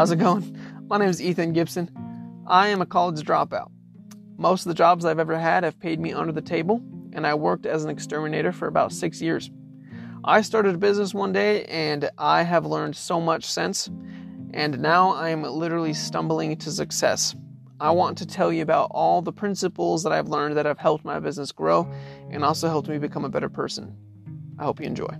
How's it going? My name is Ethan Gibson. I am a college dropout. Most of the jobs I've ever had have paid me under the table, and I worked as an exterminator for about six years. I started a business one day, and I have learned so much since, and now I am literally stumbling to success. I want to tell you about all the principles that I've learned that have helped my business grow and also helped me become a better person. I hope you enjoy.